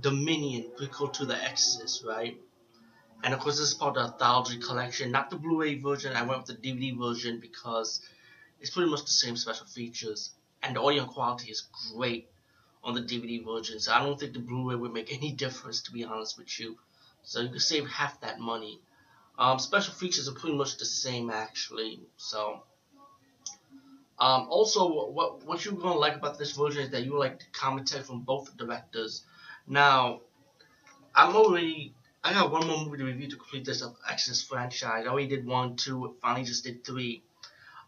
Dominion prequel to The Exorcist, right? And of course, this is part of the Anthology collection, not the Blu-ray version. I went with the DVD version because it's pretty much the same special features, and the audio quality is great on the DVD version. So I don't think the Blu-ray would make any difference, to be honest with you. So you can save half that money. Um, special features are pretty much the same, actually. So. Um, also, what what you're gonna like about this version is that you like the commentary from both directors. Now, I'm already I got one more movie to review to complete this Exorcist franchise. I already did one, two, finally just did three.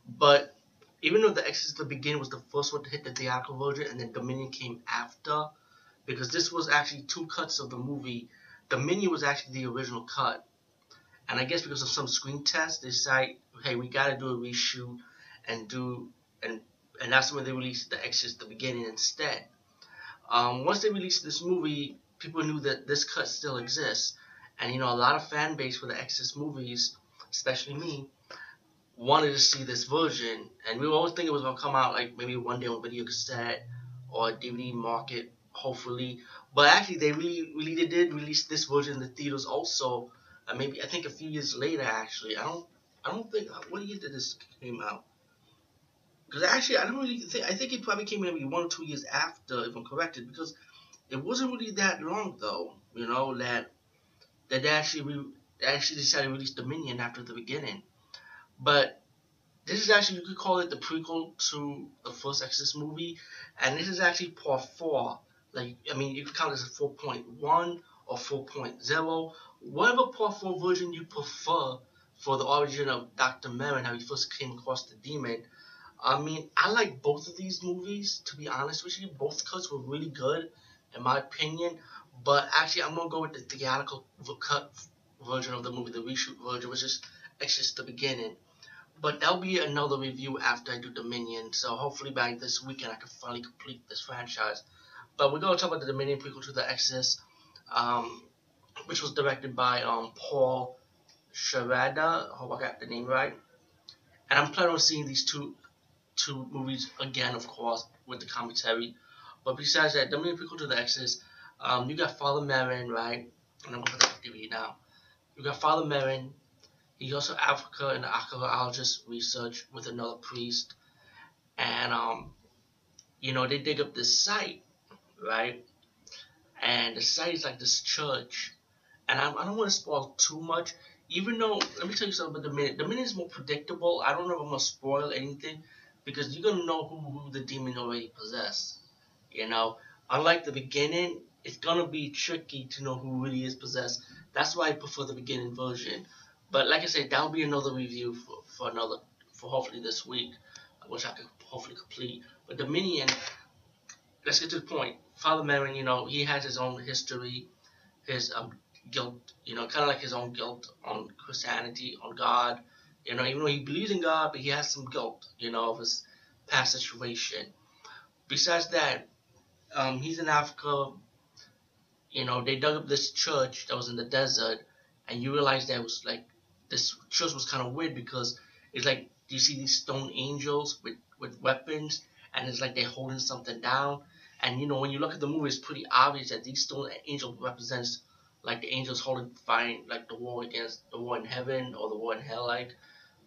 But even though the Exorcist the beginning was the first one to hit the theatrical version, and then Dominion came after, because this was actually two cuts of the movie. Dominion was actually the original cut, and I guess because of some screen tests, they decided, hey, we got to do a reshoot and do and and that's when they released the Exorcist the beginning instead. Um, once they released this movie, people knew that this cut still exists, and you know a lot of fan base for the Exorcist movies, especially me, wanted to see this version, and we always think it was gonna come out like maybe one day on video cassette or DVD market, hopefully. But actually, they really really did release this version in the theaters also. Uh, maybe I think a few years later. Actually, I don't I don't think what year did this came out? Because actually, I don't really think. I think it probably came maybe one or two years after, if I'm corrected, because it wasn't really that long though. You know that that they actually re, they actually decided to release Dominion after the beginning. But this is actually you could call it the prequel to the first Exorcist movie, and this is actually part four. Like I mean, you could count this as four point one or four point zero, whatever part four version you prefer for the origin of Dr. Merrin, how he first came across the demon. I mean, I like both of these movies, to be honest with you. Both cuts were really good, in my opinion. But actually, I'm going to go with the theatrical cut version of the movie, the reshoot version, which is just the beginning. But that'll be another review after I do Dominion. So hopefully by this weekend, I can finally complete this franchise. But we're going to talk about the Dominion prequel to The Exorcist, um, which was directed by um, Paul Schrader. I hope I got the name right. And I'm planning on seeing these two two movies again, of course, with the commentary. But besides that, the main prequel to the Exorcist, um, you got Father Merrin, right? And I'm gonna put that DVD now. You got Father Merrin. He's also Africa and archaeologist research with another priest, and um, you know they dig up this site, right? And the site is like this church, and I, I don't want to spoil too much. Even though, let me tell you something about Dominion. The minute is more predictable. I don't know if I'm gonna spoil anything because you're gonna know who, who the demon already possessed. You know, unlike the beginning, it's gonna be tricky to know who really is possessed. That's why I prefer the beginning version. But like I said, that'll be another review for, for another for hopefully this week, which I could hopefully complete. But Dominion, let's get to the point. Father Merrin, you know, he has his own history, his um, guilt, you know, kind of like his own guilt on Christianity, on God, you know, even though he believes in God, but he has some guilt, you know, of his past situation. Besides that, um, he's in Africa. You know, they dug up this church that was in the desert, and you realize that it was like this church was kind of weird because it's like you see these stone angels with with weapons, and it's like they're holding something down. And you know, when you look at the movie, it's pretty obvious that these stone angels represents like the angels holding fighting like the war against the war in heaven or the war in hell, like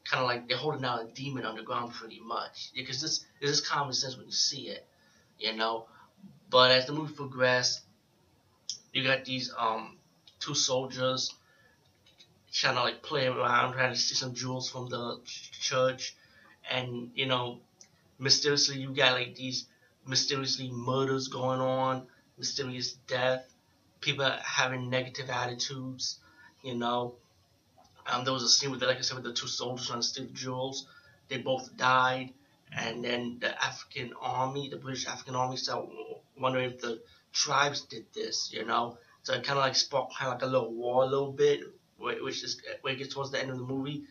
kind of like they're holding down a demon underground pretty much. Because this, this is common sense when you see it, you know. But as the movie progressed, you got these um two soldiers trying to like play around, trying to see some jewels from the church, and you know, mysteriously you got like these mysteriously murders going on, mysterious death, people having negative attitudes, you know, um, there was a scene with, like I said, with the two soldiers trying to steal the jewels. They both died, and then the African army, the British African army, started wondering if the tribes did this, you know. So it kind of like sparked kind of like a little war a little bit, which is when it gets towards the end of the movie,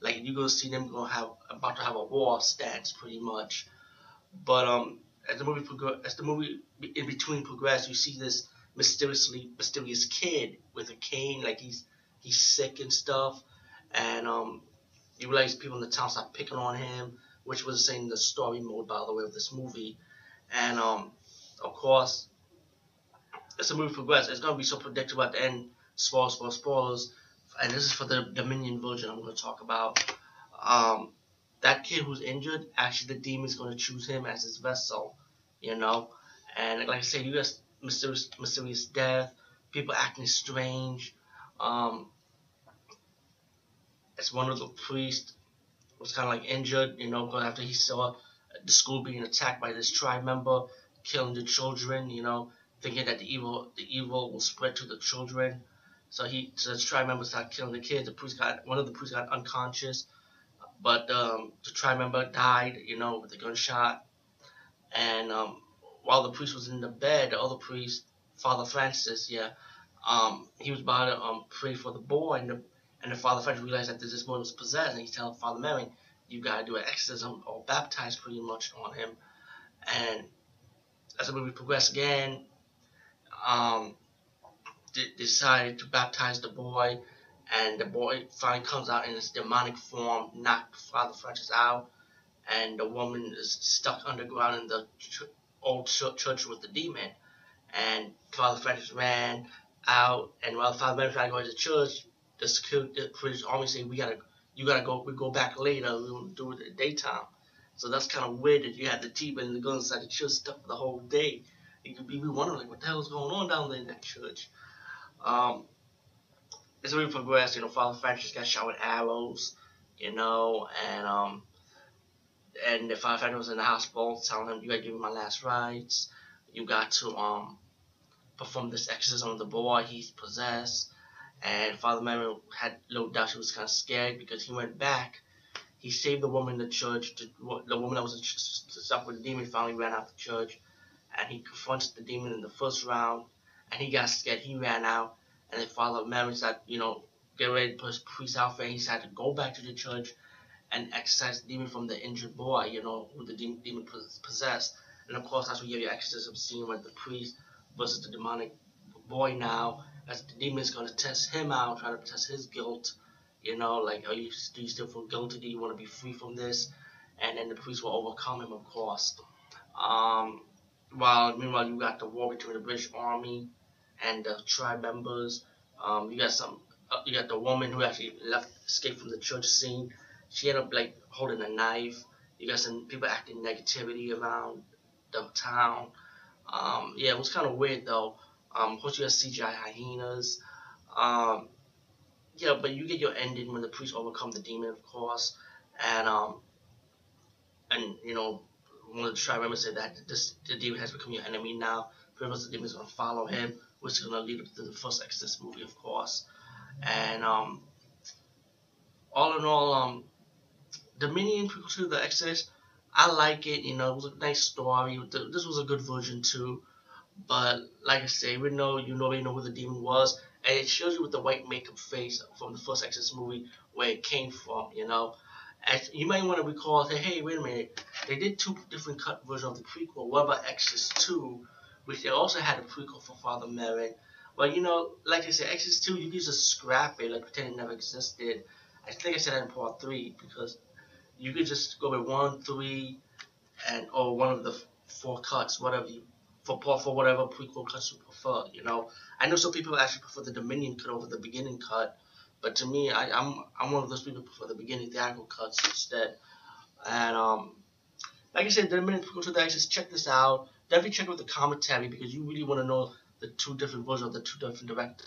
like you go see them gonna have about to have a war stance pretty much. But um, as the movie progress, as the movie in between progress, you see this mysteriously mysterious kid with a cane, like he's he's sick and stuff, and um, you realize people in the town start picking on him, which was in the story mode, by the way, of this movie, and um, of course, as the movie progresses, it's gonna be so predictable at the end. Spoilers, spoilers, spoilers. And this is for the Dominion version I'm gonna talk about. Um, that kid who's injured, actually the demon's gonna choose him as his vessel. You know, and like I said, you got mysterious, mysterious death, people acting strange. Um, as one of the priests was kind of like injured, you know, because after he saw the school being attacked by this tribe member, killing the children, you know, thinking that the evil the evil will spread to the children. So he so the tribe member started killing the kids. The priest got one of the priests got unconscious, but um, the tribe member died, you know, with a gunshot. And um, while the priest was in the bed, the other priest, Father Francis, yeah, um, he was about to um, pray for the boy, and the, and the Father Francis realized that this boy was possessed, and he's telling Father Merrin, you've got to do an exorcism or baptize pretty much on him. And as the movie progressed again, um, decided to baptize the boy, and the boy finally comes out in his demonic form, knocked Father Francis out, and the woman is stuck underground in the ch- old ch- church with the demon. And Father Francis ran out, and while Father Francis tried to go to church, the security, army say, "We gotta, you gotta go. We go back later. We will do it the daytime." So that's kind of weird that you had the demon and the gun inside the church stuff for the whole day. You could be wondering like, what the hell is going on down there in that church? Um, as we progress, you know, Father Francis got shot with arrows, you know, and um, and the Father Francis was in the hospital telling him, "You got to give me my last rites. You got to um perform this exorcism on the boy. He's possessed." And Father Merrin had little doubt He was kind of scared because he went back. He saved the woman in the church. To, the woman that was stuck with the demon finally ran out the church, and he confronted the demon in the first round and he got scared. He ran out, and then Father Merrin said, you know, get ready to put priest out for. He had to go back to the church and exorcise the demon from the injured boy, you know, who the demon, demon possessed. And of course, that's where you have your exorcism scene with the priest versus the demonic boy now, as the demon is going to test him out, trying to test his guilt. You know, like, are you, do you still feel guilty? Do you want to be free from this? And then the priest will overcome him, of course. Um, while meanwhile, you got the war between the British Army and the tribe members. Um, you got some. Uh, you got the woman who actually left, escaped from the church scene. She ended up like holding a knife. You got some people acting negativity around the town. Um, yeah, it was kind of weird though. Um, of course, you got CGI hyenas. Um, yeah, but you get your ending when the priests overcome the demon, of course, and um, and you know, one of the tribe members said that this the demon has become your enemy now. Pretty much the demon is gonna follow him which is going to lead up to the first Exorcist movie, of course. And um, all in all, um, Dominion to the Exorcist, I like it. You know, it was a nice story. This was a good version too. But like I say, we know you know know who the demon was, and it shows you with the white makeup face from the first Exorcist movie where it came from. You know, and you might want to recall, say, hey, wait a minute, they did two different cut versions of the prequel. What about Exorcist two? which they also had a prequel for Father Merrin. Well, you know, like I said, Exorcist 2, you can just scrap it, like pretend it never existed. I think I said that in part 3, because you could just go with 1, 3, and or one of the four cuts, whatever you, for for whatever prequel cuts you prefer, you know. I know some people actually prefer the Dominion cut over the beginning cut, but to me, I, I'm I'm one of those people who prefer the beginning theatrical cuts instead. And um, like I said, the Dominion prequel to the Exorcist, check this out definitely check out the commentary because you really want to know the two different versions of the two different directors.